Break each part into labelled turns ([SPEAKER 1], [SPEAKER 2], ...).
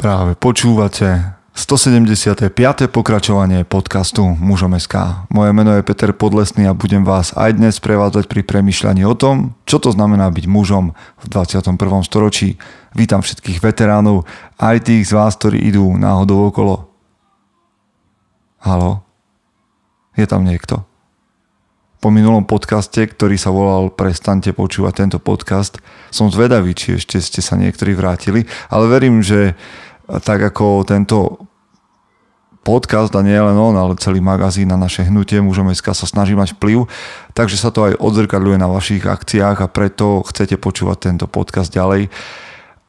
[SPEAKER 1] Práve počúvate 175. pokračovanie podcastu Mužom.sk. Moje meno je Peter Podlesný a budem vás aj dnes prevádzať pri premyšľaní o tom, čo to znamená byť mužom v 21. storočí. Vítam všetkých veteránov, aj tých z vás, ktorí idú náhodou okolo. Halo? Je tam niekto? Po minulom podcaste, ktorý sa volal Prestante počúvať tento podcast, som zvedavý, či ešte ste sa niektorí vrátili, ale verím, že tak ako tento podcast a nie len on, ale celý magazín na naše hnutie Mužom SK sa snaží mať vplyv, takže sa to aj odzrkadľuje na vašich akciách a preto chcete počúvať tento podcast ďalej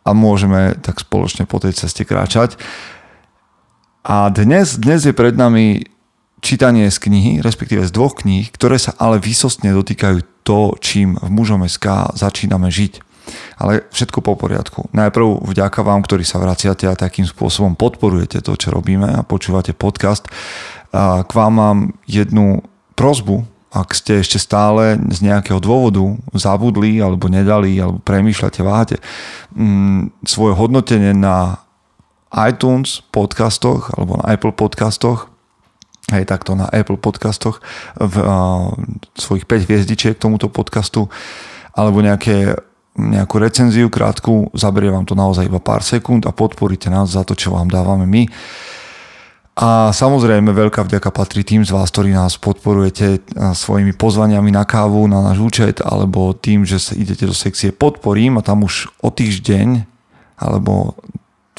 [SPEAKER 1] a môžeme tak spoločne po tej ceste kráčať. A dnes, dnes je pred nami čítanie z knihy, respektíve z dvoch kníh, ktoré sa ale výsostne dotýkajú to, čím v Mužom SK začíname žiť. Ale všetko po poriadku. Najprv vďaka vám, ktorí sa vraciate a takým spôsobom podporujete to, čo robíme a počúvate podcast. A k vám mám jednu prozbu, ak ste ešte stále z nejakého dôvodu zabudli alebo nedali alebo premýšľate, váhate mm, svoje hodnotenie na iTunes podcastoch alebo na Apple podcastoch hej, takto na Apple podcastoch v uh, svojich 5 hviezdičiek tomuto podcastu alebo nejaké nejakú recenziu krátku, zaberie vám to naozaj iba pár sekúnd a podporíte nás za to, čo vám dávame my. A samozrejme veľká vďaka patrí tým z vás, ktorí nás podporujete svojimi pozvaniami na kávu, na náš účet, alebo tým, že sa idete do sekcie podporím a tam už o týždeň alebo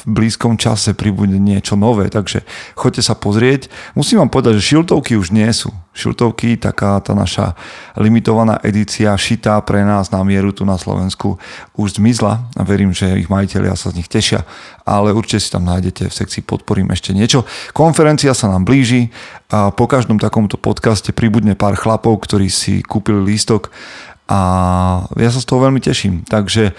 [SPEAKER 1] v blízkom čase pribude niečo nové, takže choďte sa pozrieť. Musím vám povedať, že šiltovky už nie sú. Šiltovky, taká tá naša limitovaná edícia šitá pre nás na mieru tu na Slovensku už zmizla a verím, že ich majiteľia sa z nich tešia, ale určite si tam nájdete v sekcii podporím ešte niečo. Konferencia sa nám blíži a po každom takomto podcaste pribudne pár chlapov, ktorí si kúpili lístok a ja sa z toho veľmi teším. Takže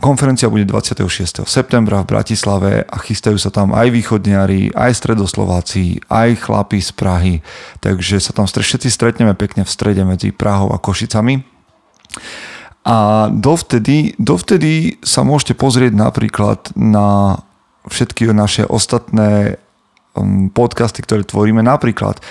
[SPEAKER 1] Konferencia bude 26. septembra v Bratislave a chystajú sa tam aj východniari, aj stredoslováci, aj chlapi z Prahy. Takže sa tam všetci stretneme pekne v strede medzi Prahou a Košicami. A dovtedy, dovtedy sa môžete pozrieť napríklad na všetky naše ostatné um, podcasty, ktoré tvoríme. Napríklad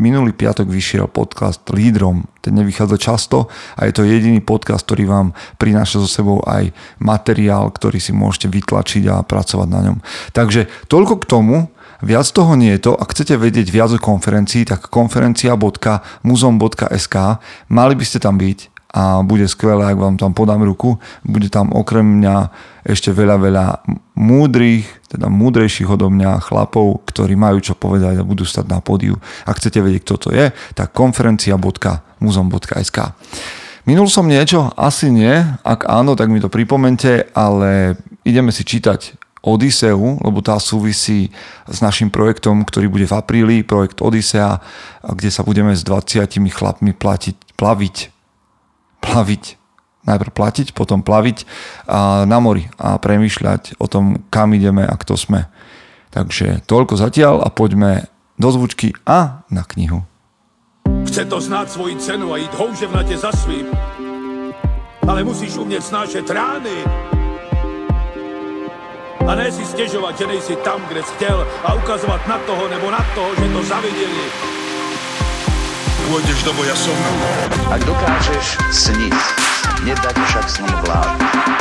[SPEAKER 1] Minulý piatok vyšiel podcast Lídrom, ten nevychádza často a je to jediný podcast, ktorý vám prináša so sebou aj materiál, ktorý si môžete vytlačiť a pracovať na ňom. Takže toľko k tomu, Viac toho nie je to. Ak chcete vedieť viac o konferencii, tak konferencia.muzom.sk mali by ste tam byť a bude skvelé, ak vám tam podám ruku. Bude tam okrem mňa ešte veľa, veľa múdrych, teda múdrejších odo mňa chlapov, ktorí majú čo povedať a budú stať na pódiu. Ak chcete vedieť, kto to je, tak konferencia.muzom.sk Minul som niečo? Asi nie. Ak áno, tak mi to pripomente, ale ideme si čítať Odiseu, lebo tá súvisí s našim projektom, ktorý bude v apríli, projekt Odisea, kde sa budeme s 20 chlapmi platiť, plaviť plaviť. Najprv platiť, potom plaviť na mori a premýšľať o tom, kam ideme a kto sme. Takže toľko zatiaľ a poďme do zvučky a na knihu.
[SPEAKER 2] Chce to znáť svoji cenu a ísť houževnate za svým. Ale musíš umieť snášať rány. A ne si stiežovať, že nejsi tam, kde si chcel a ukazovať na toho nebo na toho, že to zavideli
[SPEAKER 3] pôjdeš do boja som.
[SPEAKER 4] Ak dokážeš sniť, nedať však sní vlád.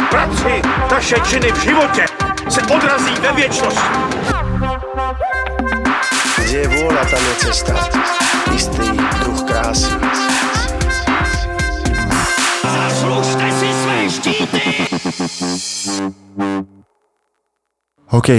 [SPEAKER 2] Práci taše činy v živote se odrazí ve viečnosti.
[SPEAKER 5] Kde je vôľa, tam je cesta. Istý druh krásy.
[SPEAKER 2] Zaslužte si své štíty!
[SPEAKER 1] OK,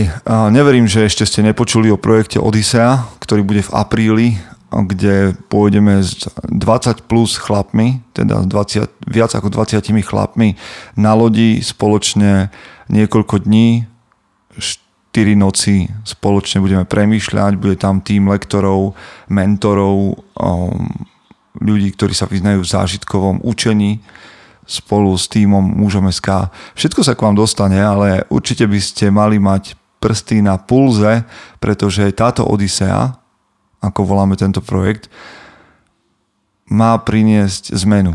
[SPEAKER 1] neverím, že ešte ste nepočuli o projekte Odisea, ktorý bude v apríli kde pôjdeme s 20 plus chlapmi, teda 20, viac ako 20 chlapmi na lodi spoločne niekoľko dní, 4 noci spoločne budeme premýšľať, bude tam tým lektorov, mentorov, um, ľudí, ktorí sa vyznajú v zážitkovom učení spolu s týmom Mužom SK. Všetko sa k vám dostane, ale určite by ste mali mať prsty na pulze, pretože táto Odisea, ako voláme tento projekt, má priniesť zmenu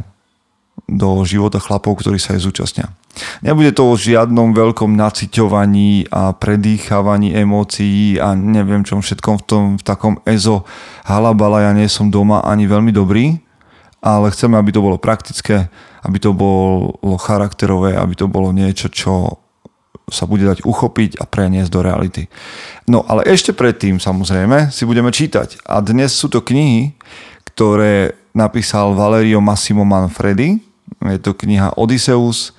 [SPEAKER 1] do života chlapov, ktorí sa jej zúčastnia. Nebude to o žiadnom veľkom naciťovaní a predýchávaní emócií a neviem čom všetkom v, tom, v takom ezo halabala, ja nie som doma ani veľmi dobrý, ale chceme, aby to bolo praktické, aby to bolo charakterové, aby to bolo niečo, čo sa bude dať uchopiť a preniesť do reality. No ale ešte predtým samozrejme si budeme čítať. A dnes sú to knihy, ktoré napísal Valerio Massimo Manfredi. Je to kniha Odysseus,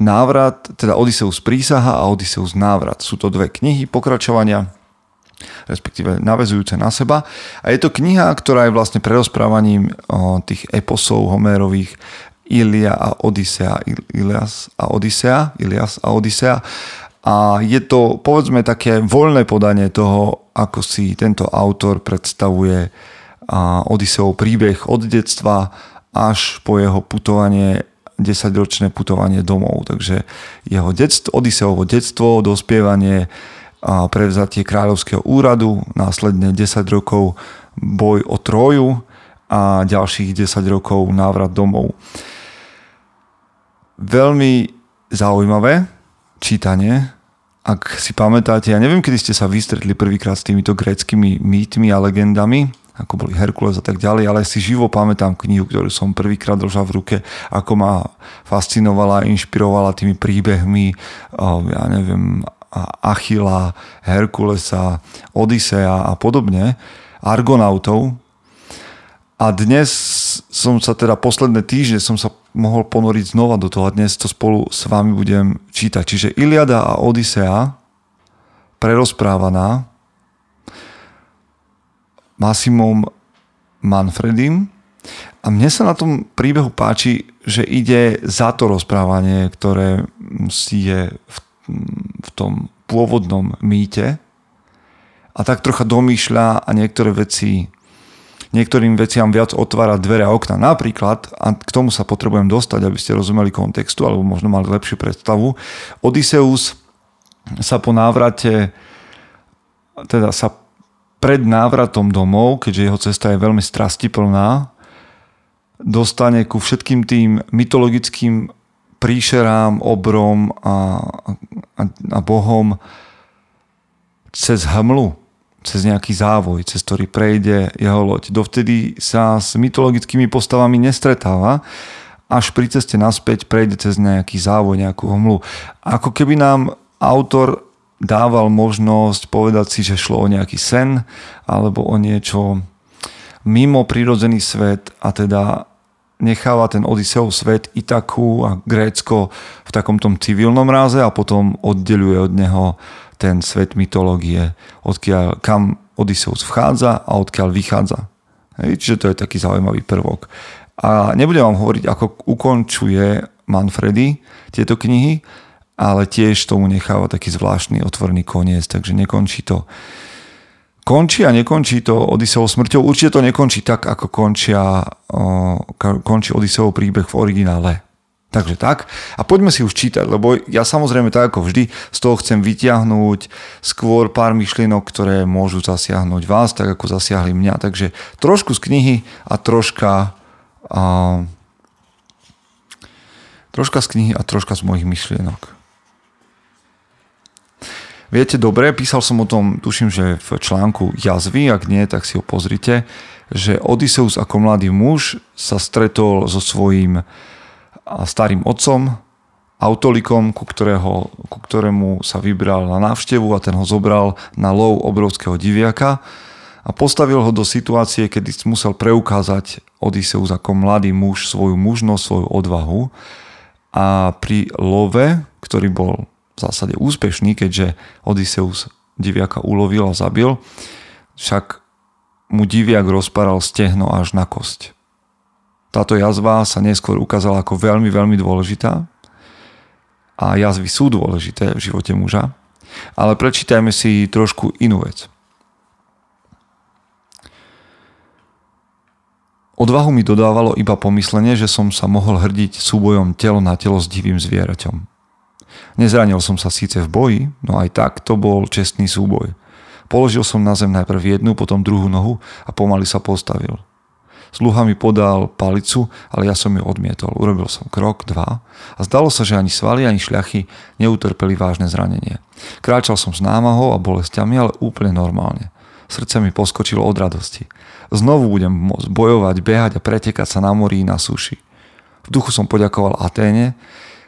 [SPEAKER 1] návrat, teda Odysseus prísaha a Odysseus návrat. Sú to dve knihy pokračovania, respektíve navezujúce na seba. A je to kniha, ktorá je vlastne prerozprávaním tých eposov Homérových Ilia a Odisea, Ilias a Odisea, Ilias a Odisea. A je to, povedzme, také voľné podanie toho, ako si tento autor predstavuje Odiseov príbeh od detstva až po jeho putovanie 10-ročné putovanie domov. Takže jeho detstvo, Odiseovo detstvo, dospievanie, a prevzatie kráľovského úradu, následne 10 rokov boj o Troju a ďalších 10 rokov návrat domov. Veľmi zaujímavé čítanie, ak si pamätáte, ja neviem, kedy ste sa vystretli prvýkrát s týmito gréckými mýtmi a legendami, ako boli Herkules a tak ďalej, ale si živo pamätám knihu, ktorú som prvýkrát držal v ruke, ako ma fascinovala, inšpirovala tými príbehmi, ja neviem, Achila, Herkulesa, Odisea a podobne, Argonautov. A dnes som sa teda posledné týždne som sa mohol ponoriť znova do toho a dnes to spolu s vami budem čítať. Čiže Iliada a Odisea prerozprávaná Massimom Manfredim. A mne sa na tom príbehu páči, že ide za to rozprávanie, ktoré si je v, v tom pôvodnom mýte a tak trocha domýšľa a niektoré veci niektorým veciam viac otvára dvere a okna. Napríklad, a k tomu sa potrebujem dostať, aby ste rozumeli kontextu, alebo možno mali lepšiu predstavu, Odysseus sa po návrate teda sa pred návratom domov, keďže jeho cesta je veľmi strastiplná, dostane ku všetkým tým mytologickým príšerám, obrom a, a, a bohom cez hmlu, cez nejaký závoj, cez ktorý prejde jeho loď. Dovtedy sa s mytologickými postavami nestretáva, až pri ceste naspäť prejde cez nejaký závoj, nejakú hmlu. Ako keby nám autor dával možnosť povedať si, že šlo o nejaký sen alebo o niečo mimo prírodzený svet a teda necháva ten Odiseov svet Itaku a Grécko v takom tom civilnom ráze a potom oddeluje od neho ten svet mytológie, odkiaľ, kam Odysseus vchádza a odkiaľ vychádza. Hej, čiže to je taký zaujímavý prvok. A nebudem vám hovoriť, ako ukončuje Manfredy tieto knihy, ale tiež tomu necháva taký zvláštny otvorný koniec, takže nekončí to končí a nekončí to Odysseov smrťou. Určite to nekončí tak, ako končia, končí Odysseov príbeh v originále. Takže tak. A poďme si už čítať, lebo ja samozrejme tak ako vždy z toho chcem vyťahnuť skôr pár myšlienok, ktoré môžu zasiahnuť vás, tak ako zasiahli mňa. Takže trošku z knihy a troška a, troška z knihy a troška z mojich myšlienok. Viete, dobre, písal som o tom, tuším, že v článku Jazvy, ak nie, tak si ho pozrite, že Odysseus ako mladý muž sa stretol so svojím starým otcom, autolikom, ku, ktorého, ku ktorému sa vybral na návštevu a ten ho zobral na lov obrovského diviaka a postavil ho do situácie, kedy musel preukázať Odysseus ako mladý muž svoju mužnosť, svoju odvahu a pri love, ktorý bol v zásade úspešný, keďže Odysseus diviaka ulovil a zabil, však mu diviak rozparal stehno až na kosť. Táto jazva sa neskôr ukázala ako veľmi, veľmi dôležitá a jazvy sú dôležité v živote muža, ale prečítajme si trošku inú vec. Odvahu mi dodávalo iba pomyslenie, že som sa mohol hrdiť súbojom telo na telo s divým zvieraťom. Nezranil som sa síce v boji, no aj tak to bol čestný súboj. Položil som na zem najprv jednu, potom druhú nohu a pomaly sa postavil. Sluha mi podal palicu, ale ja som ju odmietol. Urobil som krok, dva a zdalo sa, že ani svaly, ani šľachy neutrpeli vážne zranenie. Kráčal som s námahou a bolestiami, ale úplne normálne. Srdce mi poskočilo od radosti. Znovu budem môcť bojovať, behať a pretekať sa na morí na suši. V duchu som poďakoval Aténe,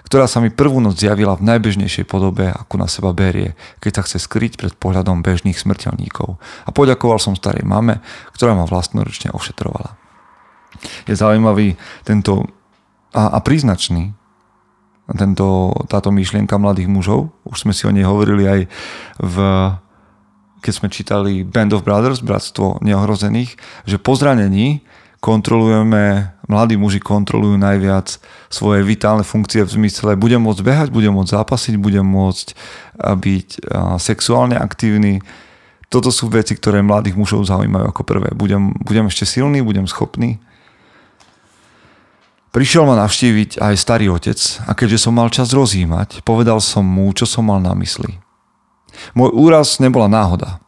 [SPEAKER 1] ktorá sa mi prvú noc zjavila v najbežnejšej podobe, ako na seba berie, keď sa chce skryť pred pohľadom bežných smrteľníkov. A poďakoval som starej mame, ktorá ma vlastnoručne ošetrovala. Je zaujímavý tento a, a príznačný tento, táto myšlienka mladých mužov. Už sme si o nej hovorili aj v keď sme čítali Band of Brothers, Bratstvo neohrozených, že po zranení kontrolujeme, mladí muži kontrolujú najviac svoje vitálne funkcie v zmysle budem môcť behať, budem môcť zápasiť, budem môcť byť sexuálne aktívny. Toto sú veci, ktoré mladých mužov zaujímajú ako prvé. Budem, budem ešte silný, budem schopný. Prišiel ma navštíviť aj starý otec a keďže som mal čas rozjímať, povedal som mu, čo som mal na mysli. Môj úraz nebola náhoda.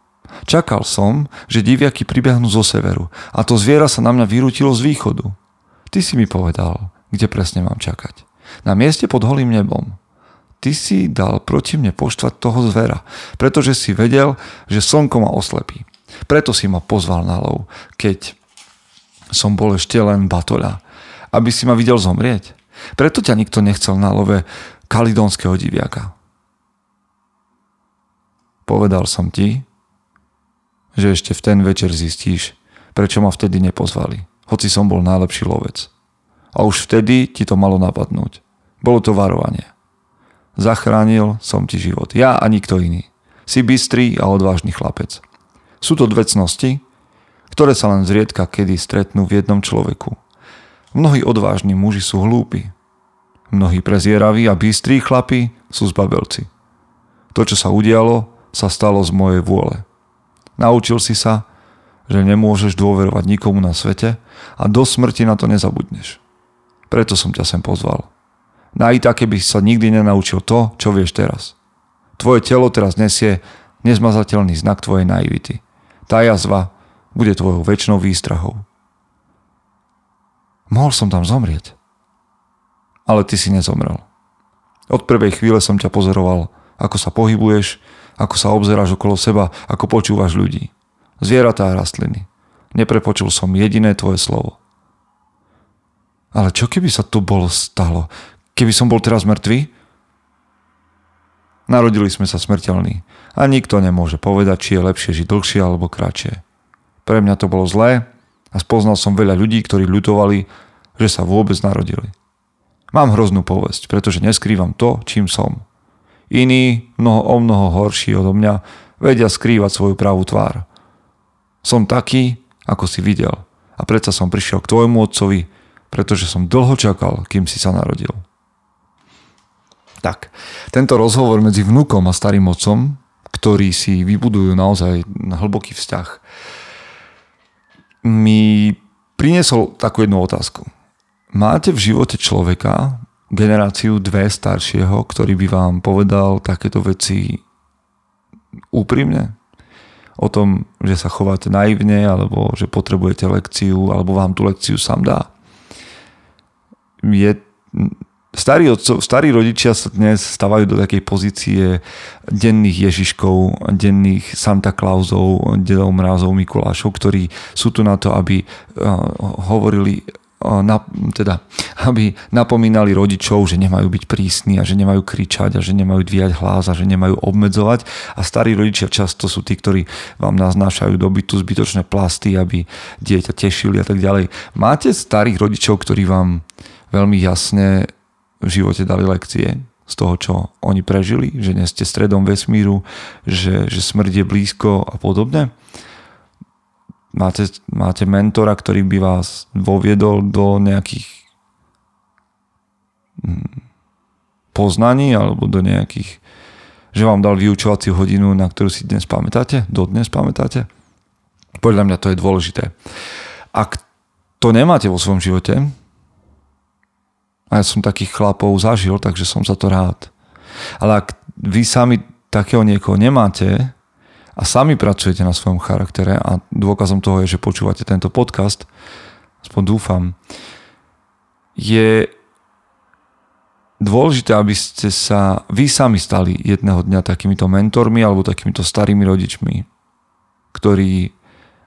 [SPEAKER 1] Čakal som, že diviaky pribehnú zo severu a to zviera sa na mňa vyrútilo z východu. Ty si mi povedal, kde presne mám čakať. Na mieste pod holým nebom. Ty si dal proti mne poštvať toho zvera, pretože si vedel, že slnko ma oslepí. Preto si ma pozval na lov, keď som bol ešte len batoľa, aby si ma videl zomrieť. Preto ťa nikto nechcel na love kalidonského diviaka. Povedal som ti, že ešte v ten večer zistíš, prečo ma vtedy nepozvali, hoci som bol najlepší lovec. A už vtedy ti to malo napadnúť. Bolo to varovanie. Zachránil som ti život. Ja a nikto iný. Si bystrý a odvážny chlapec. Sú to dve cnosti, ktoré sa len zriedka kedy stretnú v jednom človeku. Mnohí odvážni muži sú hlúpi. Mnohí prezieraví a bystrí chlapi sú zbabelci. To, čo sa udialo, sa stalo z mojej vôle. Naučil si sa, že nemôžeš dôverovať nikomu na svete a do smrti na to nezabudneš. Preto som ťa sem pozval. Na i také by sa nikdy nenaučil to, čo vieš teraz. Tvoje telo teraz nesie nezmazateľný znak tvojej naivity. Tá jazva bude tvojou väčšnou výstrahou. Mohol som tam zomrieť. Ale ty si nezomrel. Od prvej chvíle som ťa pozoroval, ako sa pohybuješ ako sa obzeráš okolo seba, ako počúvaš ľudí. Zvieratá a rastliny. Neprepočul som jediné tvoje slovo. Ale čo keby sa tu bolo stalo? Keby som bol teraz mŕtvý? Narodili sme sa smrteľní a nikto nemôže povedať, či je lepšie žiť dlhšie alebo kratšie. Pre mňa to bolo zlé a spoznal som veľa ľudí, ktorí ľutovali, že sa vôbec narodili. Mám hroznú povesť, pretože neskrývam to, čím som. Iní, mnoho, o mnoho horší odo mňa, vedia skrývať svoju pravú tvár. Som taký, ako si videl. A predsa som prišiel k tvojmu otcovi, pretože som dlho čakal, kým si sa narodil. Tak, tento rozhovor medzi vnúkom a starým otcom, ktorí si vybudujú naozaj hlboký vzťah, mi priniesol takú jednu otázku. Máte v živote človeka, generáciu dve staršieho, ktorý by vám povedal takéto veci úprimne? O tom, že sa chováte naivne, alebo že potrebujete lekciu, alebo vám tú lekciu sám dá. Je, starí, otcov, starí rodičia sa dnes stávajú do takej pozície denných Ježiškov, denných Santa Clausov, dedov Mrázov, Mikulášov, ktorí sú tu na to, aby hovorili na, teda, aby napomínali rodičov, že nemajú byť prísni a že nemajú kričať a že nemajú dvíjať hlas a že nemajú obmedzovať. A starí rodičia často sú tí, ktorí vám naznášajú do bytu zbytočné plasty, aby dieťa tešili a tak ďalej. Máte starých rodičov, ktorí vám veľmi jasne v živote dali lekcie z toho, čo oni prežili, že nie ste stredom vesmíru, že, že smrť je blízko a podobne? Máte, máte mentora, ktorý by vás voviedol do nejakých hm, poznaní alebo do nejakých, že vám dal vyučovaciu hodinu, na ktorú si dnes pamätáte, dodnes pamätáte? Podľa mňa to je dôležité. Ak to nemáte vo svojom živote, a ja som takých chlapov zažil, takže som za to rád. Ale ak vy sami takého niekoho nemáte, a sami pracujete na svojom charaktere a dôkazom toho je, že počúvate tento podcast, aspoň dúfam, je dôležité, aby ste sa vy sami stali jedného dňa takýmito mentormi alebo takýmito starými rodičmi, ktorí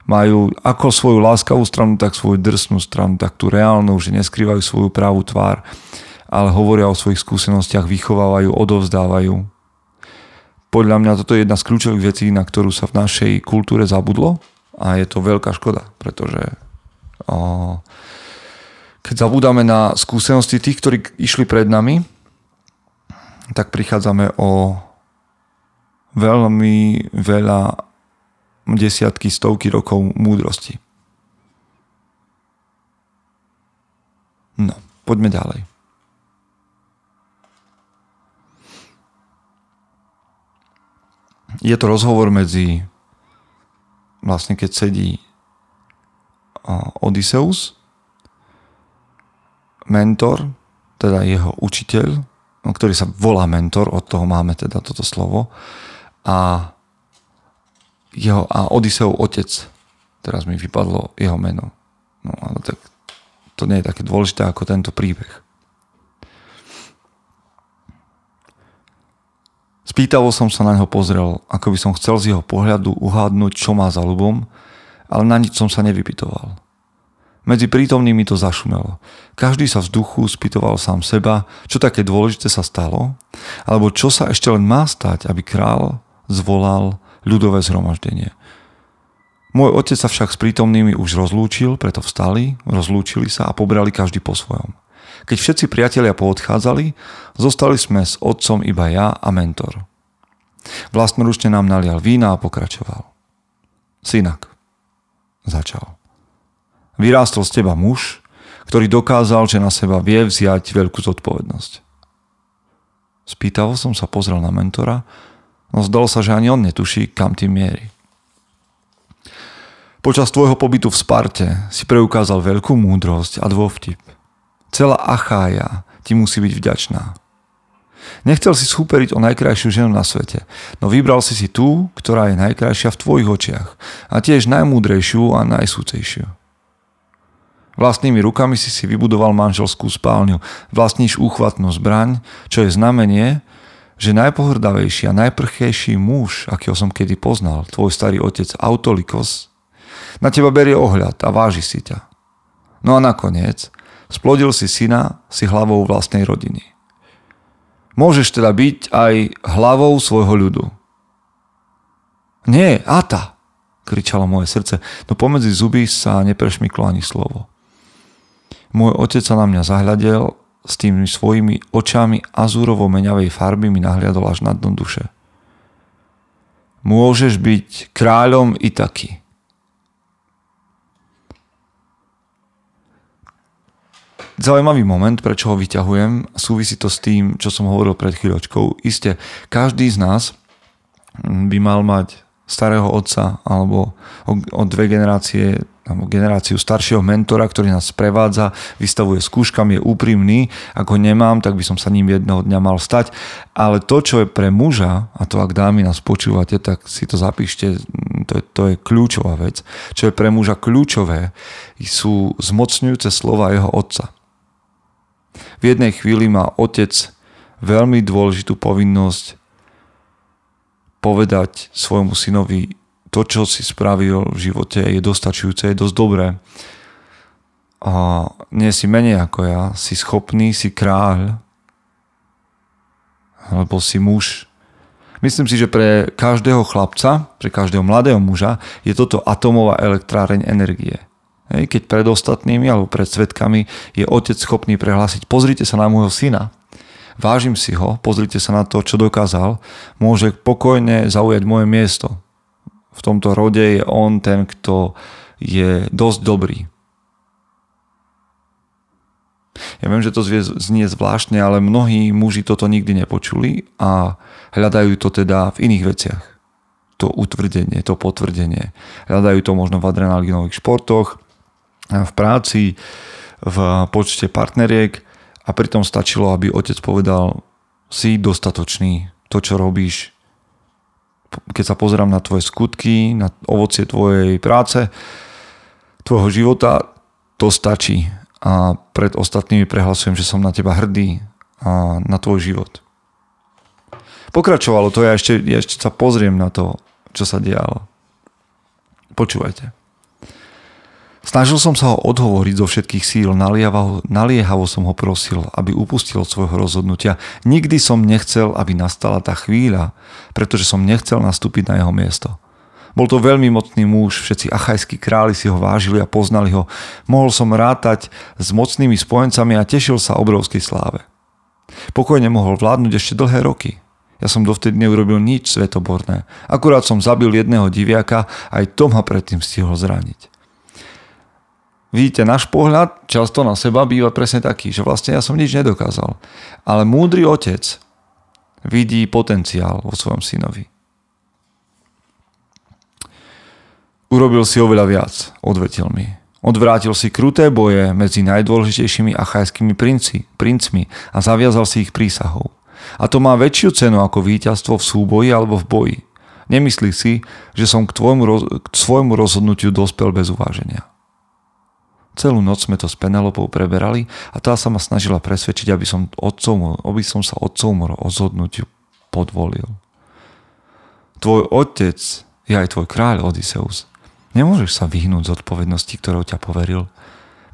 [SPEAKER 1] majú ako svoju láskavú stranu, tak svoju drsnú stranu, tak tú reálnu, že neskrývajú svoju právú tvár, ale hovoria o svojich skúsenostiach, vychovávajú, odovzdávajú. Podľa mňa toto je jedna z kľúčových vecí, na ktorú sa v našej kultúre zabudlo a je to veľká škoda, pretože o, keď zabúdame na skúsenosti tých, ktorí išli pred nami, tak prichádzame o veľmi veľa desiatky, stovky rokov múdrosti. No, poďme ďalej. Je to rozhovor medzi vlastne keď sedí Odysseus, mentor, teda jeho učiteľ, ktorý sa volá mentor, od toho máme teda toto slovo, a jeho, a Odiseov otec. Teraz mi vypadlo jeho meno. No ale tak to nie je také dôležité ako tento príbeh. Spýtavo som sa na neho pozrel, ako by som chcel z jeho pohľadu uhádnuť, čo má za ľubom, ale na nič som sa nevypitoval. Medzi prítomnými to zašumelo. Každý sa v duchu spýtoval sám seba, čo také dôležité sa stalo, alebo čo sa ešte len má stať, aby král zvolal ľudové zhromaždenie. Môj otec sa však s prítomnými už rozlúčil, preto vstali, rozlúčili sa a pobrali každý po svojom. Keď všetci priatelia poodchádzali, zostali sme s otcom iba ja a mentor. Vlastnoručne nám nalial vína a pokračoval. Synak, začal. Vyrástol z teba muž, ktorý dokázal, že na seba vie vziať veľkú zodpovednosť. Spýtavo som sa pozrel na mentora no zdalo sa, že ani on netuší, kam tým mierí. Počas tvojho pobytu v Sparte si preukázal veľkú múdrosť a dôvtip. Celá Achája ti musí byť vďačná. Nechcel si súperiť o najkrajšiu ženu na svete, no vybral si si tú, ktorá je najkrajšia v tvojich očiach a tiež najmúdrejšiu a najsúcejšiu. Vlastnými rukami si si vybudoval manželskú spálňu, vlastníš úchvatnú zbraň, čo je znamenie, že najpohrdavejší a najprchejší muž, akého som kedy poznal, tvoj starý otec Autolikos, na teba berie ohľad a váži si ťa. No a nakoniec, splodil si syna si hlavou vlastnej rodiny. Môžeš teda byť aj hlavou svojho ľudu. Nie, Ata, kričalo moje srdce, no pomedzi zuby sa neprešmyklo ani slovo. Môj otec sa na mňa zahľadel s tými svojimi očami azúrovo-meňavej farby mi nahliadol až na dno duše. Môžeš byť kráľom i taký. Zaujímavý moment, prečo ho vyťahujem, súvisí to s tým, čo som hovoril pred chvíľočkou. Isté, každý z nás by mal mať starého otca alebo o, o dve generácie alebo generáciu staršieho mentora, ktorý nás sprevádza, vystavuje skúškam, je úprimný. Ako nemám, tak by som sa ním jedného dňa mal stať. Ale to, čo je pre muža, a to ak dámy nás počúvate, tak si to zapíšte, to je, to je kľúčová vec. Čo je pre muža kľúčové, sú zmocňujúce slova jeho otca. V jednej chvíli má otec veľmi dôležitú povinnosť povedať svojmu synovi to, čo si spravil v živote, je dostačujúce, je dosť dobré. A nie si menej ako ja, si schopný, si kráľ, alebo si muž. Myslím si, že pre každého chlapca, pre každého mladého muža je toto atomová elektráreň energie. Hej, keď pred ostatnými alebo pred svetkami je otec schopný prehlásiť, pozrite sa na môjho syna, vážim si ho, pozrite sa na to, čo dokázal, môže pokojne zaujať moje miesto v tomto rode je on ten, kto je dosť dobrý. Ja viem, že to znie zvláštne, ale mnohí muži toto nikdy nepočuli a hľadajú to teda v iných veciach. To utvrdenie, to potvrdenie. Hľadajú to možno v adrenalinových športoch, v práci, v počte partneriek a pritom stačilo, aby otec povedal, si dostatočný, to, čo robíš, keď sa pozerám na tvoje skutky, na ovocie tvojej práce, tvojho života, To stačí a pred ostatnými prehlasujem, že som na teba hrdý a na tvoj život. Pokračovalo to, ja ešte, ja ešte sa pozriem na to, čo sa dialo. Počúvajte. Snažil som sa ho odhovoriť zo všetkých síl, naliehavo, naliehavo som ho prosil, aby upustil od svojho rozhodnutia. Nikdy som nechcel, aby nastala tá chvíľa, pretože som nechcel nastúpiť na jeho miesto. Bol to veľmi mocný muž, všetci achajskí králi si ho vážili a poznali ho. Mohol som rátať s mocnými spojencami a tešil sa obrovskej sláve. Pokojne mohol vládnuť ešte dlhé roky. Ja som dovtedy neurobil nič svetoborné. Akurát som zabil jedného diviaka, aj to ma predtým stihol zraniť. Vidíte, náš pohľad často na seba býva presne taký, že vlastne ja som nič nedokázal. Ale múdry otec vidí potenciál vo svojom synovi. Urobil si oveľa viac, odvetil mi. Odvrátil si kruté boje medzi najdôležitejšími achajskými princi, princmi a zaviazal si ich prísahou. A to má väčšiu cenu ako víťazstvo v súboji alebo v boji. Nemyslí si, že som k, tvojmu, k svojmu rozhodnutiu dospel bez uváženia. Celú noc sme to s Penelopou preberali a tá sa ma snažila presvedčiť, aby som, otcovmu, aby som sa otcovmu rozhodnutiu podvolil. Tvoj otec je aj tvoj kráľ Odysseus. Nemôžeš sa vyhnúť z odpovednosti, ktorou ťa poveril.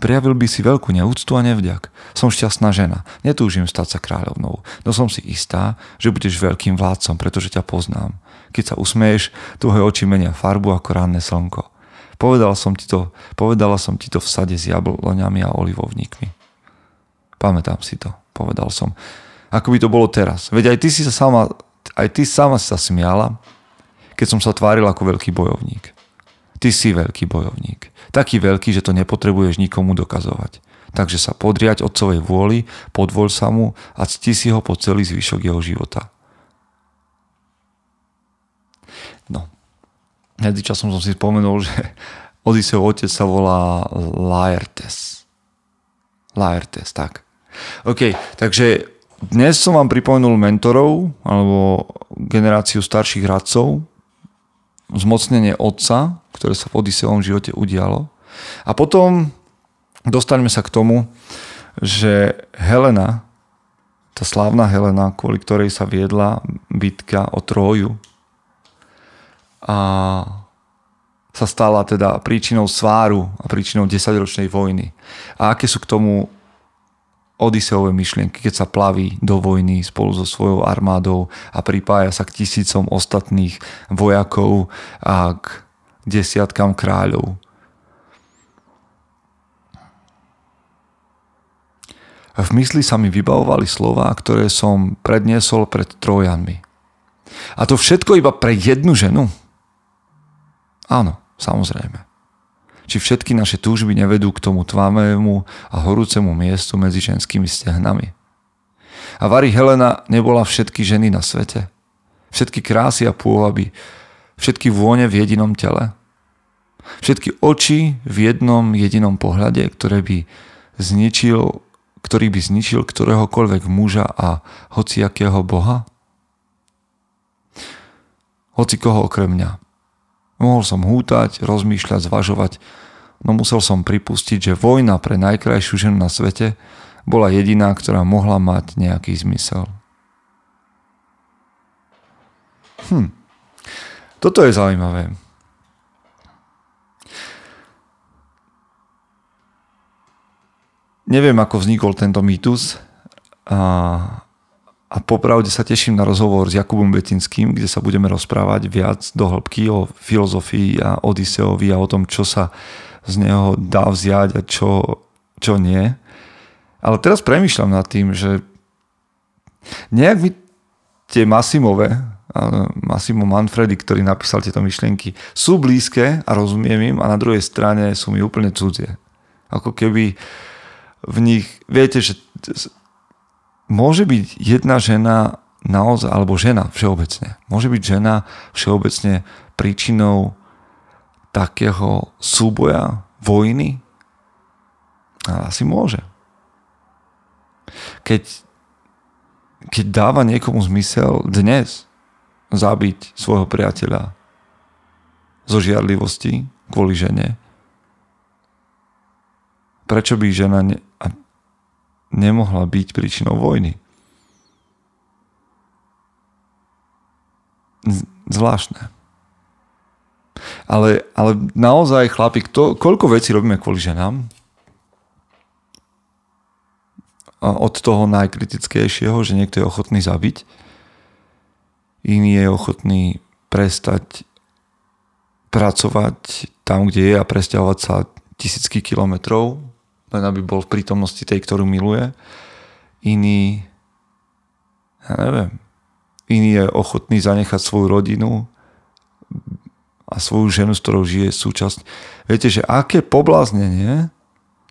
[SPEAKER 1] Prijavil by si veľkú neúctu a nevďak. Som šťastná žena. Netúžim stať sa kráľovnou. No som si istá, že budeš veľkým vládcom, pretože ťa poznám. Keď sa usmeješ, tvoje oči menia farbu ako ranné slnko. Povedal som ti to, povedala som ti to v sade s jabloňami a olivovníkmi. Pamätám si to, povedal som. Ako by to bolo teraz. Veď aj ty si sa sama, aj ty sama sa smiala, keď som sa tváril ako veľký bojovník. Ty si veľký bojovník. Taký veľký, že to nepotrebuješ nikomu dokazovať. Takže sa podriať otcovej vôli, podvoľ sa mu a cti si ho po celý zvyšok jeho života. Časom som si spomenul, že Odysseov otec sa volá Laertes. Laertes, tak. OK, takže dnes som vám pripomenul mentorov alebo generáciu starších radcov, zmocnenie otca, ktoré sa v Odysseovom živote udialo. A potom dostaneme sa k tomu, že Helena, tá slávna Helena, kvôli ktorej sa viedla bitka o Tróju, a sa stala teda príčinou sváru a príčinou desaťročnej vojny. A aké sú k tomu Odiseové myšlienky, keď sa plaví do vojny spolu so svojou armádou a pripája sa k tisícom ostatných vojakov a k desiatkám kráľov. V mysli sa mi vybavovali slova, ktoré som predniesol pred Trojanmi. A to všetko iba pre jednu ženu? Áno, samozrejme. Či všetky naše túžby nevedú k tomu tmavému a horúcemu miestu medzi ženskými stehnami. A Vary Helena nebola všetky ženy na svete. Všetky krásy a pôvaby, všetky vône v jedinom tele. Všetky oči v jednom jedinom pohľade, ktoré by zničil, ktorý by zničil ktoréhokoľvek muža a hociakého boha? Hoci koho okrem mňa. Mohol som hútať, rozmýšľať, zvažovať, no musel som pripustiť, že vojna pre najkrajšiu ženu na svete bola jediná, ktorá mohla mať nejaký zmysel. Hm. Toto je zaujímavé. Neviem, ako vznikol tento mýtus, a a popravde sa teším na rozhovor s Jakubom Betinským, kde sa budeme rozprávať viac do hĺbky o filozofii a Odiseovi a o tom, čo sa z neho dá vziať a čo, čo nie. Ale teraz premyšľam nad tým, že nejak mi tie Massimové, Massimo Manfredi, ktorý napísal tieto myšlienky, sú blízke a rozumiem im a na druhej strane sú mi úplne cudzie. Ako keby v nich, viete, že môže byť jedna žena naozaj, alebo žena všeobecne, môže byť žena všeobecne príčinou takého súboja, vojny? Asi môže. Keď, keď dáva niekomu zmysel dnes zabiť svojho priateľa zo žiarlivosti kvôli žene, prečo by žena nemohla byť príčinou vojny? Zvláštne. Ale, ale naozaj, chlapík, to, koľko vecí robíme kvôli ženám? Od toho najkritickejšieho, že niekto je ochotný zabiť, iný je ochotný prestať pracovať tam, kde je a presťahovať sa tisícky kilometrov, len aby bol v prítomnosti tej, ktorú miluje. Iný, ja neviem, iný je ochotný zanechať svoju rodinu a svoju ženu, s ktorou žije súčasť. Viete, že aké pobláznenie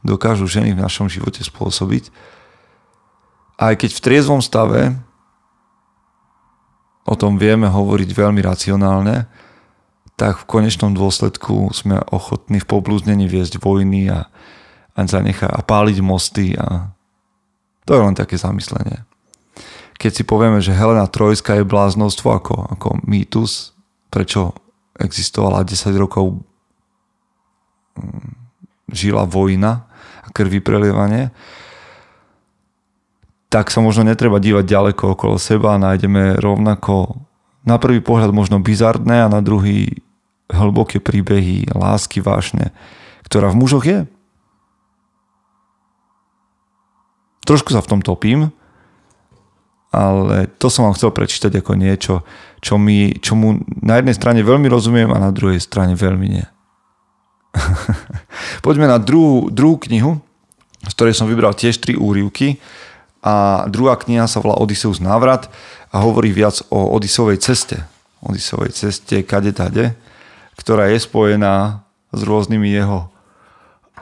[SPEAKER 1] dokážu ženy v našom živote spôsobiť, aj keď v triezvom stave o tom vieme hovoriť veľmi racionálne, tak v konečnom dôsledku sme ochotní v poblúznení viesť vojny a, a zanechať a páliť mosty a to je len také zamyslenie. Keď si povieme, že Helena Trojská je bláznostvo ako, ako mýtus, prečo existovala 10 rokov mm, žila vojna a krvi prelievanie, tak sa možno netreba dívať ďaleko okolo seba a nájdeme rovnako na prvý pohľad možno bizardné a na druhý hlboké príbehy lásky vášne, ktorá v mužoch je. Trošku sa v tom topím, ale to som vám chcel prečítať ako niečo, čo mi, čomu na jednej strane veľmi rozumiem a na druhej strane veľmi nie. Poďme na druhú, druhú knihu, z ktorej som vybral tiež tri úrivky a druhá kniha sa volá Odysseus návrat a hovorí viac o Odysseovej ceste. Odysseovej ceste kade tade ktorá je spojená s rôznymi jeho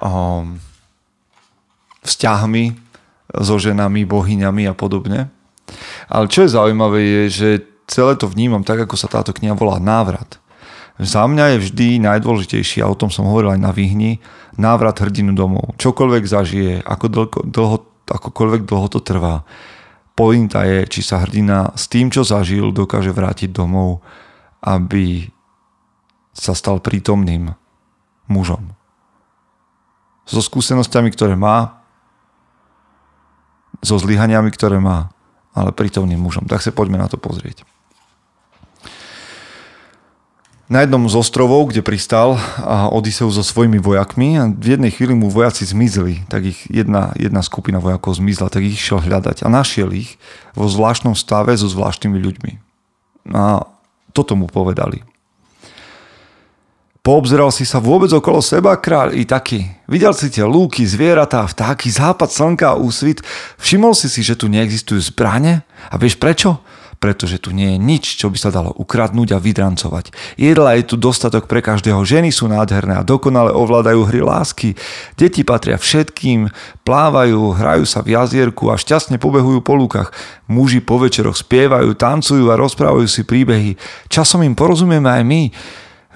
[SPEAKER 1] um, vzťahmi so ženami, bohyňami a podobne. Ale čo je zaujímavé je, že celé to vnímam tak, ako sa táto kniha volá návrat. Za mňa je vždy najdôležitejší, a o tom som hovoril aj na Vyhni, návrat hrdinu domov. Čokoľvek zažije, ako dlho, dlho, akokoľvek dlho to trvá. Pointa je, či sa hrdina s tým, čo zažil, dokáže vrátiť domov, aby sa stal prítomným mužom. So skúsenosťami, ktoré má, so zlyhaniami, ktoré má, ale prítomným mužom. Tak sa poďme na to pozrieť. Na jednom z ostrovov, kde pristal Odysseus so svojimi vojakmi a v jednej chvíli mu vojaci zmizli, tak ich jedna, jedna skupina vojakov zmizla, tak ich išiel hľadať a našiel ich vo zvláštnom stave so zvláštnymi ľuďmi. A toto mu povedali. Poobzeral si sa vôbec okolo seba, kráľ, i taký. Videl si tie lúky, zvieratá, vtáky, západ slnka a úsvit. Všimol si si, že tu neexistujú zbrane? A vieš prečo? Pretože tu nie je nič, čo by sa dalo ukradnúť a vydrancovať. Jedla je tu dostatok pre každého. Ženy sú nádherné a dokonale ovládajú hry lásky. Deti patria všetkým, plávajú, hrajú sa v jazierku a šťastne pobehujú po lúkach. Muži po večeroch spievajú, tancujú a rozprávajú si príbehy. Časom im porozumieme aj my.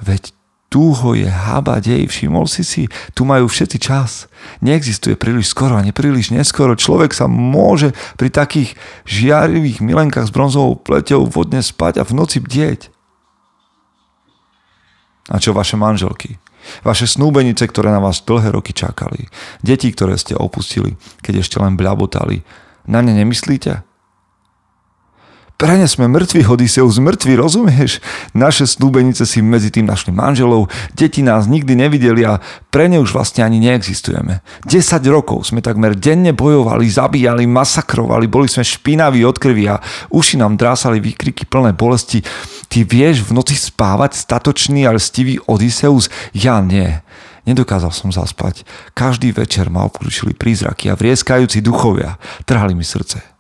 [SPEAKER 1] Veď túho je haba dej, všimol si si, tu majú všetci čas. Neexistuje príliš skoro ani príliš neskoro. Človek sa môže pri takých žiarivých milenkách s bronzovou pleťou vodne spať a v noci bdieť. A čo vaše manželky? Vaše snúbenice, ktoré na vás dlhé roky čakali. Deti, ktoré ste opustili, keď ešte len bľabotali. Na ne nemyslíte? Pre ne sme mŕtvi, Odysseus, mŕtvi, rozumieš? Naše snúbenice si medzi tým našli manželov, deti nás nikdy nevideli a pre ne už vlastne ani neexistujeme. 10 rokov sme takmer denne bojovali, zabíjali, masakrovali, boli sme špinaví od krvi a uši nám drásali výkriky plné bolesti. Ty vieš v noci spávať statočný a lstivý Odysseus? Ja nie. Nedokázal som zaspať. Každý večer ma obklúčili prízraky a vrieskajúci duchovia. Trhali mi srdce.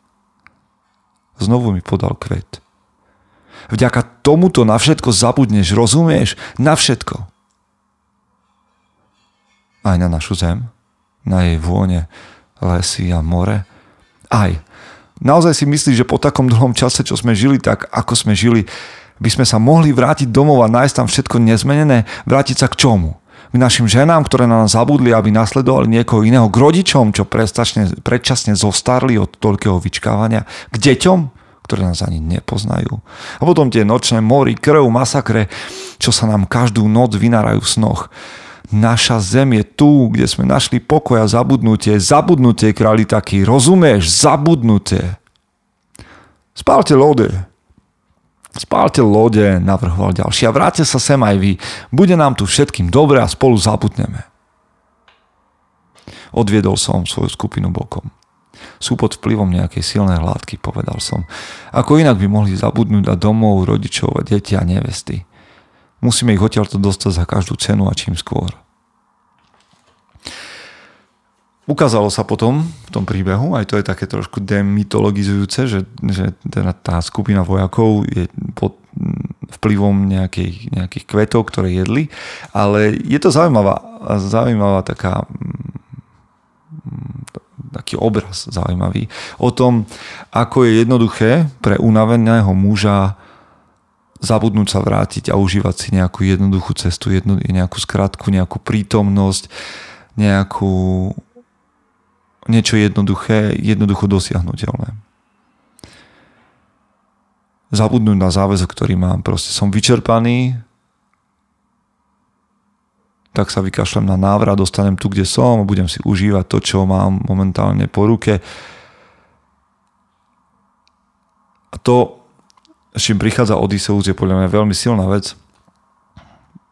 [SPEAKER 1] Znovu mi podal kvet. Vďaka tomuto na všetko zabudneš, rozumieš? Na všetko. Aj na našu zem, na jej vône, lesy a more. Aj. Naozaj si myslíš, že po takom dlhom čase, čo sme žili tak, ako sme žili, by sme sa mohli vrátiť domov a nájsť tam všetko nezmenené? Vrátiť sa k čomu? K našim ženám, ktoré na nás zabudli, aby nasledovali niekoho iného, k rodičom, čo predčasne, zostarli od toľkého vyčkávania, k deťom, ktoré nás ani nepoznajú. A potom tie nočné mori, krv, masakre, čo sa nám každú noc vynárajú v snoch. Naša zem je tu, kde sme našli pokoj a zabudnutie. Zabudnutie, králi taký, rozumieš? Zabudnutie. Spálte lode. Spálte lode, navrhoval ďalší. A vráte sa sem aj vy. Bude nám tu všetkým dobre a spolu zabudneme. Odviedol som svoju skupinu bokom. Sú pod vplyvom nejakej silnej látky, povedal som. Ako inak by mohli zabudnúť na domov, rodičov a deti a nevesty. Musíme ich odtiaľto dostať za každú cenu a čím skôr. Ukázalo sa potom v tom príbehu, aj to je také trošku demytologizujúce, že, že teda tá skupina vojakov je pod vplyvom nejakých, nejakých kvetov, ktoré jedli, ale je to zaujímavá, zaujímavá taká taký obraz zaujímavý o tom, ako je jednoduché pre unaveného muža zabudnúť sa vrátiť a užívať si nejakú jednoduchú cestu, jednu, nejakú skratku, nejakú prítomnosť, nejakú niečo jednoduché, jednoducho dosiahnutelné. Zabudnúť na záväzok, ktorý mám. Proste som vyčerpaný, tak sa vykašlem na návrat, dostanem tu, kde som a budem si užívať to, čo mám momentálne po ruke. A to s čím prichádza Odysseus, je podľa mňa veľmi silná vec.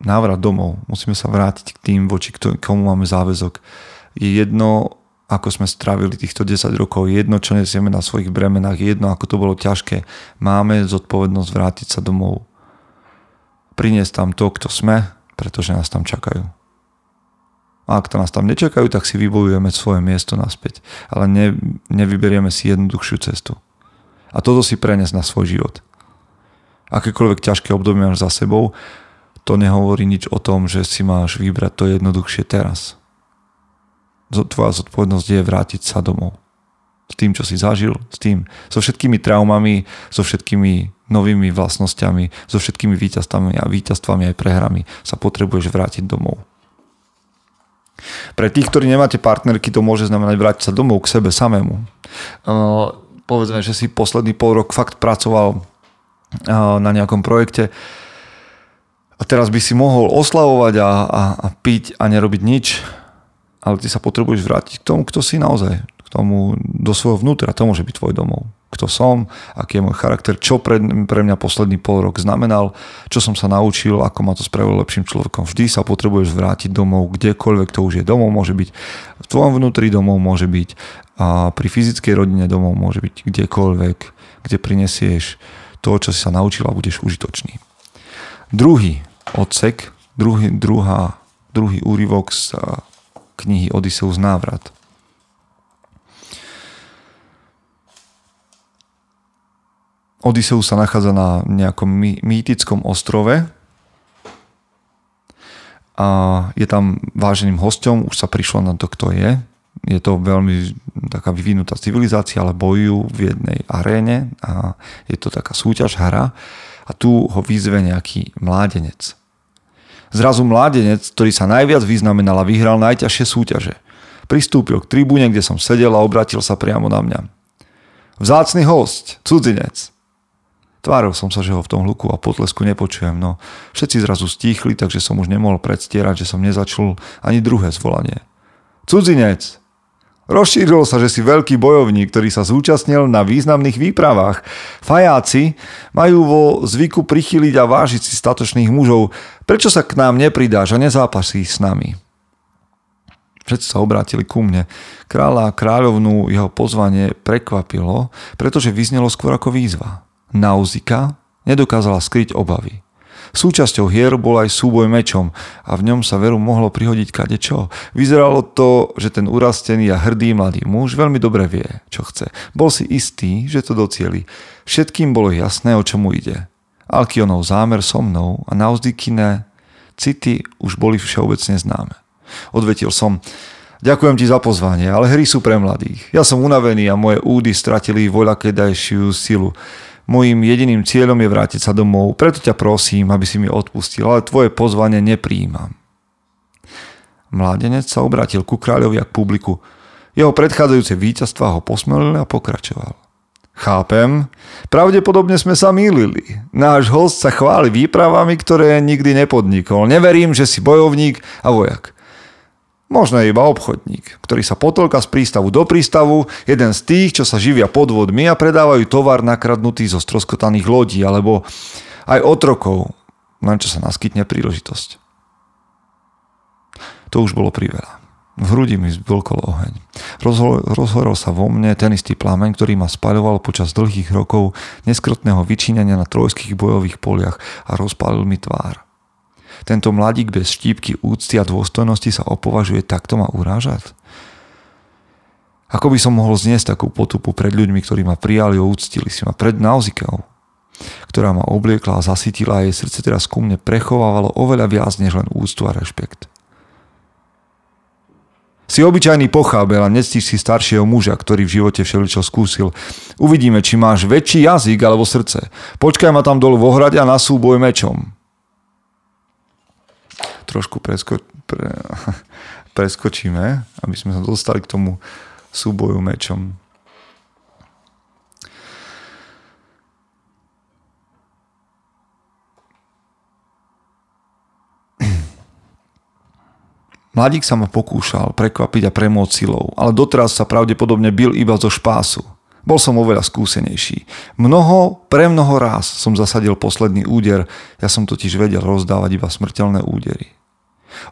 [SPEAKER 1] Návrat domov. Musíme sa vrátiť k tým, voči komu máme záväzok. Je jedno, ako sme strávili týchto 10 rokov, jedno, čo nesieme na svojich bremenách, jedno, ako to bolo ťažké. Máme zodpovednosť vrátiť sa domov. Priniesť tam to, kto sme, pretože nás tam čakajú. A ak to nás tam nečakajú, tak si vybojujeme svoje miesto naspäť. Ale ne, nevyberieme si jednoduchšiu cestu. A toto si preniesť na svoj život akékoľvek ťažké obdobie máš za sebou, to nehovorí nič o tom, že si máš vybrať to jednoduchšie teraz. Tvoja zodpovednosť je vrátiť sa domov. S tým, čo si zažil, s tým, so všetkými traumami, so všetkými novými vlastnosťami, so všetkými víťazstvami a víťazstvami aj prehrami sa potrebuješ vrátiť domov. Pre tých, ktorí nemáte partnerky, to môže znamenať vrátiť sa domov k sebe samému. Uh, povedzme, že si posledný pol rok fakt pracoval na nejakom projekte a teraz by si mohol oslavovať a, a, a piť a nerobiť nič, ale ty sa potrebuješ vrátiť k tomu, kto si naozaj, k tomu do svojho vnútra, to môže byť tvoj domov. Kto som, aký je môj charakter, čo pre, pre mňa posledný pol rok znamenal, čo som sa naučil, ako ma to spravilo lepším človekom. Vždy sa potrebuješ vrátiť domov, kdekoľvek to už je. Domov môže byť v tvojom vnútri, domov môže byť a pri fyzickej rodine domov môže byť kdekoľvek, kde prinesieš to, čo si sa naučil a budeš užitočný. Druhý odsek, druhý, druhá, druhý úryvok z knihy Odysseus návrat. Odysseus sa nachádza na nejakom mýtickom ostrove a je tam váženým hostom, už sa prišlo na to, kto je je to veľmi taká vyvinutá civilizácia, ale bojujú v jednej aréne a je to taká súťaž, hra a tu ho vyzve nejaký mládenec. Zrazu mládenec, ktorý sa najviac vyznamenal a vyhral najťažšie súťaže. Pristúpil k tribúne, kde som sedel a obratil sa priamo na mňa. Vzácny host, cudzinec. Tváril som sa, že ho v tom hluku a potlesku nepočujem, no všetci zrazu stíchli, takže som už nemohol predstierať, že som nezačul ani druhé zvolanie. Cudzinec, Rozšírilo sa, že si veľký bojovník, ktorý sa zúčastnil na významných výpravách. Fajáci majú vo zvyku prichyliť a vážiť si statočných mužov. Prečo sa k nám nepridáš a nezápasí s nami? Všetci sa obrátili ku mne. Kráľa a kráľovnú jeho pozvanie prekvapilo, pretože vyznelo skôr ako výzva. Nauzika nedokázala skryť obavy. Súčasťou hier bol aj súboj mečom a v ňom sa veru mohlo prihodiť kade čo. Vyzeralo to, že ten urastený a hrdý mladý muž veľmi dobre vie, čo chce. Bol si istý, že to docieli. Všetkým bolo jasné, o čomu ide. Alkionov zámer so mnou a naozdykiné city už boli všeobecne známe. Odvetil som, Ďakujem ti za pozvanie, ale hry sú pre mladých. Ja som unavený a moje údy stratili voľakedajšiu silu. Mojím jediným cieľom je vrátiť sa domov, preto ťa prosím, aby si mi odpustil, ale tvoje pozvanie nepríjmam. Mládenec sa obrátil ku kráľovi a k publiku. Jeho predchádzajúce víťazstvá ho posmelili a pokračoval. Chápem. Pravdepodobne sme sa mýlili. Náš host sa chváli výpravami, ktoré nikdy nepodnikol. Neverím, že si bojovník a vojak. Možno je iba obchodník, ktorý sa potolka z prístavu do prístavu, jeden z tých, čo sa živia podvodmi a predávajú tovar nakradnutý zo stroskotaných lodí, alebo aj otrokov, len čo sa naskytne príležitosť. To už bolo priveľa. V hrudi mi zbulkol oheň. rozhorol sa vo mne ten istý plameň, ktorý ma spaľoval počas dlhých rokov neskrotného vyčínenia na trojských bojových poliach a rozpálil mi tvár. Tento mladík bez štípky úcty a dôstojnosti sa opovažuje takto ma urážať? Ako by som mohol zniesť takú potupu pred ľuďmi, ktorí ma prijali a úctili si ma pred Nauzikou, ktorá ma obliekla a zasytila a jej srdce teraz ku mne prechovávalo oveľa viac než len úctu a rešpekt. Si obyčajný pochábel a nectíš si staršieho muža, ktorý v živote všeličo skúsil. Uvidíme, či máš väčší jazyk alebo srdce. Počkaj ma tam dolu v ohrade a na mečom. Trošku presko, pre, preskočíme, aby sme sa dostali k tomu súboju mečom. Mladík sa ma pokúšal prekvapiť a premôcť silou, ale doteraz sa pravdepodobne bil iba zo špásu. Bol som oveľa skúsenejší. Mnoho, pre mnoho ráz som zasadil posledný úder, ja som totiž vedel rozdávať iba smrteľné údery.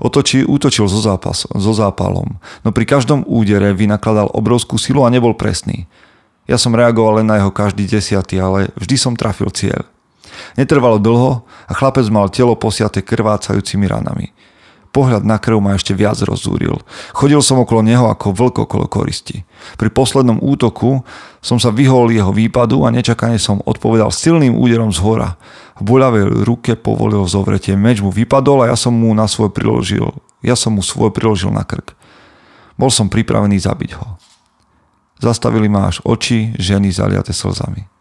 [SPEAKER 1] Otočí, útočil so, zápas, so zápalom, no pri každom údere vynakladal obrovskú silu a nebol presný. Ja som reagoval len na jeho každý desiatý, ale vždy som trafil cieľ. Netrvalo dlho a chlapec mal telo posiate krvácajúcimi ranami. Pohľad na krv ma ešte viac rozúril. Chodil som okolo neho ako vlk okolo koristi. Pri poslednom útoku som sa vyhol jeho výpadu a nečakane som odpovedal silným úderom z hora. V boľavej ruke povolil zovretie. Meč mu vypadol a ja som mu na svoj priložil. Ja som mu svoj priložil na krk. Bol som pripravený zabiť ho. Zastavili ma až oči ženy zaliate slzami.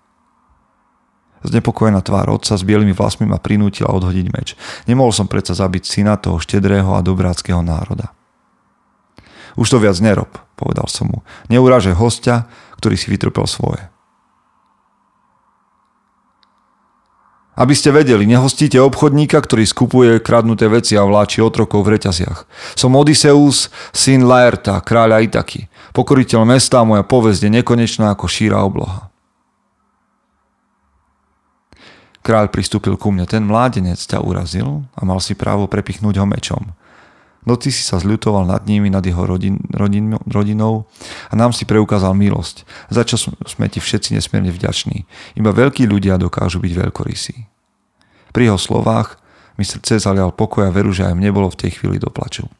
[SPEAKER 1] Znepokojená tvár otca s bielými vlasmi ma prinútila odhodiť meč. Nemohol som predsa zabiť syna toho štedrého a dobráckého národa. Už to viac nerob, povedal som mu. Neurážaj hostia, ktorý si vytrpel svoje. Aby ste vedeli, nehostíte obchodníka, ktorý skupuje kradnuté veci a vláči otrokov v reťaziach. Som Odysseus, syn Laerta, kráľa Itaky. Pokoriteľ mesta a moja povesť nekonečná ako šíra obloha. Kráľ pristúpil ku mne. Ten mládenec ťa urazil a mal si právo prepichnúť ho mečom. No ty si sa zľutoval nad nimi, nad jeho rodin, rodin, rodinou a nám si preukázal milosť, za čo sme ti všetci nesmierne vďační. Iba veľkí ľudia dokážu byť veľkorysí. Pri jeho slovách mi srdce zalial pokoj a veru, že aj mne bolo v tej chvíli doplaču.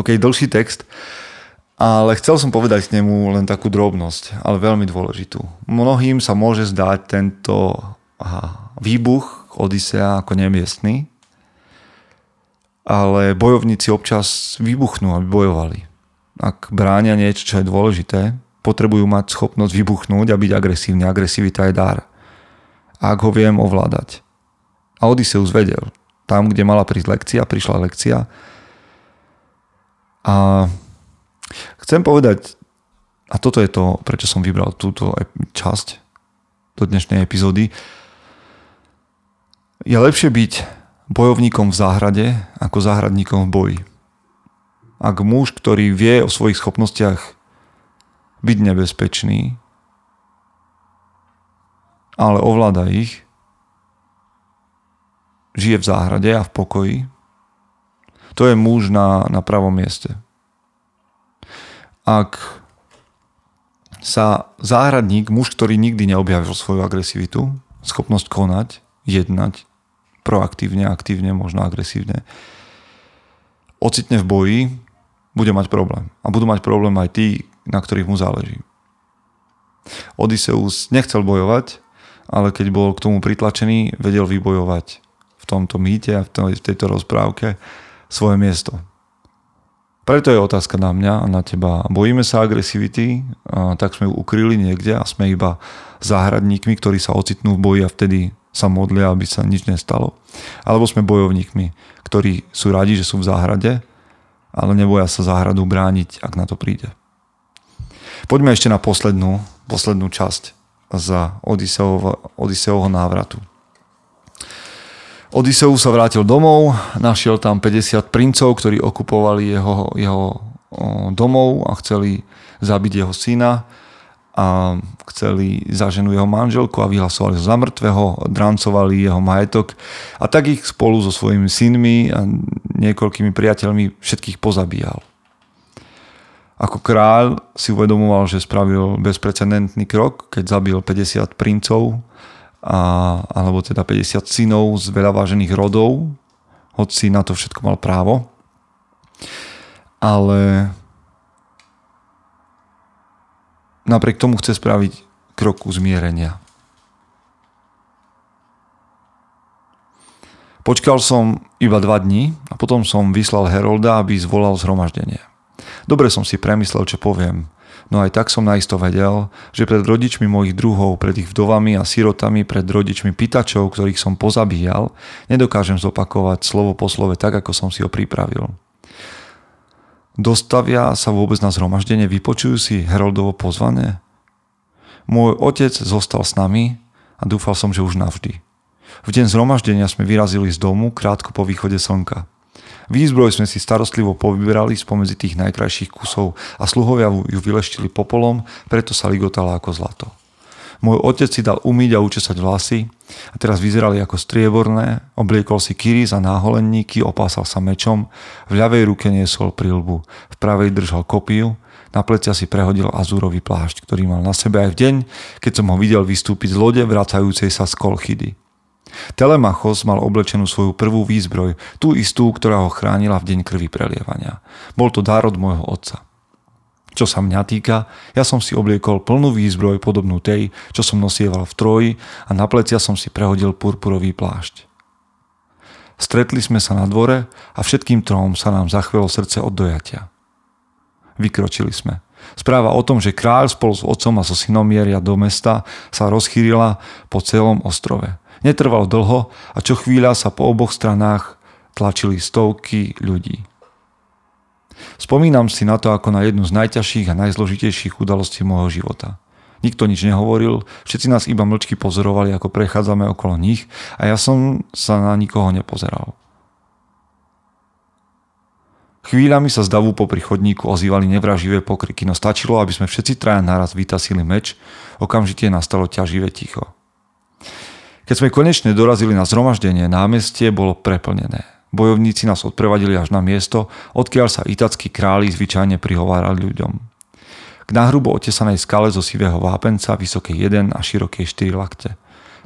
[SPEAKER 1] OK, dlhší text, ale chcel som povedať k nemu len takú drobnosť, ale veľmi dôležitú. Mnohým sa môže zdať tento aha, výbuch Odisea ako nemiestný, ale bojovníci občas vybuchnú, aby bojovali. Ak bránia niečo, čo je dôležité, potrebujú mať schopnosť vybuchnúť a byť agresívny. Agresivita je dar. A ak ho viem ovládať. A Odysseus vedel. Tam, kde mala prísť lekcia, prišla lekcia. A chcem povedať, a toto je to, prečo som vybral túto časť do dnešnej epizódy, je lepšie byť bojovníkom v záhrade ako záhradníkom v boji. Ak muž, ktorý vie o svojich schopnostiach byť nebezpečný, ale ovláda ich, žije v záhrade a v pokoji, to je muž na, na pravom mieste. Ak sa záhradník, muž, ktorý nikdy neobjavil svoju agresivitu, schopnosť konať, jednať, proaktívne, aktívne, možno agresívne, ocitne v boji, bude mať problém. A budú mať problém aj tí, na ktorých mu záleží. Odysseus nechcel bojovať, ale keď bol k tomu pritlačený, vedel vybojovať v tomto mýte a v tejto rozprávke svoje miesto. Preto je otázka na mňa a na teba. Bojíme sa agresivity, tak sme ju ukryli niekde a sme iba záhradníkmi, ktorí sa ocitnú v boji a vtedy sa modlia, aby sa nič nestalo. Alebo sme bojovníkmi, ktorí sú radi, že sú v záhrade, ale neboja sa záhradu brániť, ak na to príde. Poďme ešte na poslednú, poslednú časť za Odiseovho návratu. Odysseus sa vrátil domov, našiel tam 50 princov, ktorí okupovali jeho, jeho domov a chceli zabiť jeho syna a chceli zaženú jeho manželku a vyhlasovali ho za mŕtvého, drancovali jeho majetok a tak ich spolu so svojimi synmi a niekoľkými priateľmi všetkých pozabíjal. Ako kráľ si uvedomoval, že spravil bezprecedentný krok, keď zabil 50 princov, a, alebo teda 50 synov z veľa vážených rodov, hoci na to všetko mal právo. Ale napriek tomu chce spraviť kroku zmierenia. Počkal som iba dva dní a potom som vyslal Herolda, aby zvolal zhromaždenie. Dobre som si premyslel, čo poviem. No aj tak som naisto vedel, že pred rodičmi mojich druhov, pred ich vdovami a sirotami, pred rodičmi pýtačov, ktorých som pozabíjal, nedokážem zopakovať slovo po slove tak, ako som si ho pripravil. Dostavia sa vôbec na zhromaždenie, vypočujú si Heroldovo pozvanie? Môj otec zostal s nami a dúfal som, že už navždy. V deň zhromaždenia sme vyrazili z domu krátko po východe slnka. Výzbroj sme si starostlivo povyberali spomedzi tých najkrajších kusov a sluhovia ju vyleštili popolom, preto sa ligotala ako zlato. Môj otec si dal umyť a učesať vlasy a teraz vyzerali ako strieborné, obliekol si kýry za náholenníky, opásal sa mečom, v ľavej ruke niesol prilbu, v pravej držal kopiu, na plecia si prehodil azúrový plášť, ktorý mal na sebe aj v deň, keď som ho videl vystúpiť z lode vracajúcej sa z Kolchidy. Telemachos mal oblečenú svoju prvú výzbroj, tú istú, ktorá ho chránila v deň krvi prelievania. Bol to dar od môjho otca. Čo sa mňa týka, ja som si obliekol plnú výzbroj podobnú tej, čo som nosieval v Troji a na plecia som si prehodil purpurový plášť. Stretli sme sa na dvore a všetkým trom sa nám zachvelo srdce od dojatia. Vykročili sme. Správa o tom, že kráľ spolu s otcom a so synom mieria do mesta, sa rozchýrila po celom ostrove. Netrvalo dlho a čo chvíľa sa po oboch stranách tlačili stovky ľudí. Spomínam si na to ako na jednu z najťažších a najzložitejších udalostí môjho života. Nikto nič nehovoril, všetci nás iba mlčky pozorovali, ako prechádzame okolo nich a ja som sa na nikoho nepozeral. Chvíľami sa z davu po chodníku ozývali nevraživé pokriky, no stačilo, aby sme všetci traja naraz vytasili meč, okamžite nastalo ťaživé ticho. Keď sme konečne dorazili na zhromaždenie, námestie bolo preplnené. Bojovníci nás odprevadili až na miesto, odkiaľ sa itackí králi zvyčajne prihovárali ľuďom. K nahrubo otesanej skale zo sivého vápenca, vysokej 1 a širokej 4 lakte.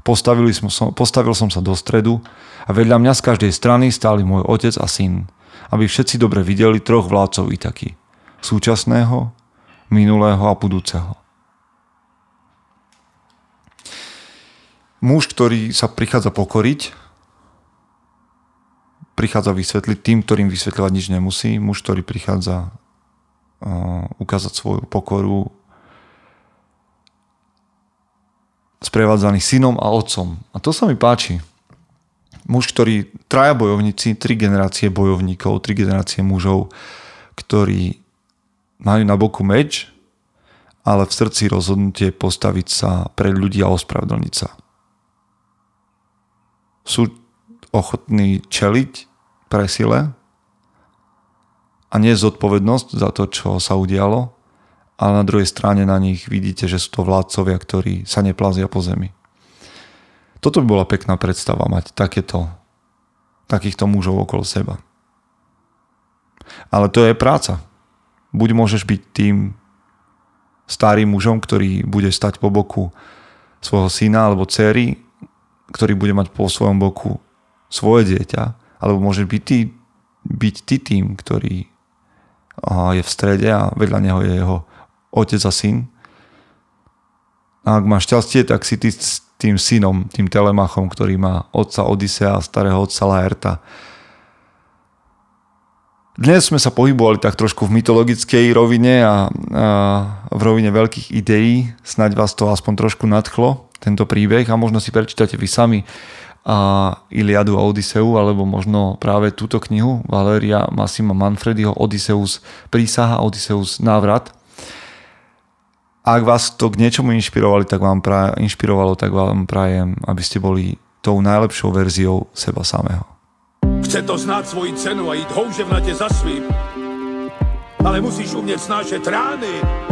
[SPEAKER 1] Postavili som, postavil som sa do stredu a vedľa mňa z každej strany stáli môj otec a syn, aby všetci dobre videli troch vládcov Itaky. Súčasného, minulého a budúceho. muž, ktorý sa prichádza pokoriť, prichádza vysvetliť tým, ktorým vysvetľovať nič nemusí. Muž, ktorý prichádza uh, ukázať svoju pokoru, sprevádzaný synom a otcom. A to sa mi páči. Muž, ktorý, traja bojovníci, tri generácie bojovníkov, tri generácie mužov, ktorí majú na boku meč, ale v srdci rozhodnutie postaviť sa pre ľudí a ospravedlniť sa sú ochotní čeliť presile a nie zodpovednosť za to, čo sa udialo, ale na druhej strane na nich vidíte, že sú to vládcovia, ktorí sa neplazia po zemi. Toto by bola pekná predstava mať takéto, takýchto mužov okolo seba. Ale to je práca. Buď môžeš byť tým starým mužom, ktorý bude stať po boku svojho syna alebo céry ktorý bude mať po svojom boku svoje dieťa, alebo môže byť ty, byť ty tým, ktorý je v strede a vedľa neho je jeho otec a syn. A ak máš šťastie, tak si ty s tým synom, tým Telemachom, ktorý má otca Odisea starého otca Laerta. Dnes sme sa pohybovali tak trošku v mytologickej rovine a, a v rovine veľkých ideí. Snaď vás to aspoň trošku nadchlo tento príbeh a možno si prečítate vy sami a Iliadu a Odiseu, alebo možno práve túto knihu Valeria Massima Manfrediho Odysseus prísaha, Odysseus návrat. Ak vás to k niečomu inšpirovali, tak vám pra, inšpirovalo, tak vám prajem, aby ste boli tou najlepšou verziou seba samého.
[SPEAKER 2] Chce to znát svoji cenu a jít houževnatě za svým. Ale musíš umět snášet rány.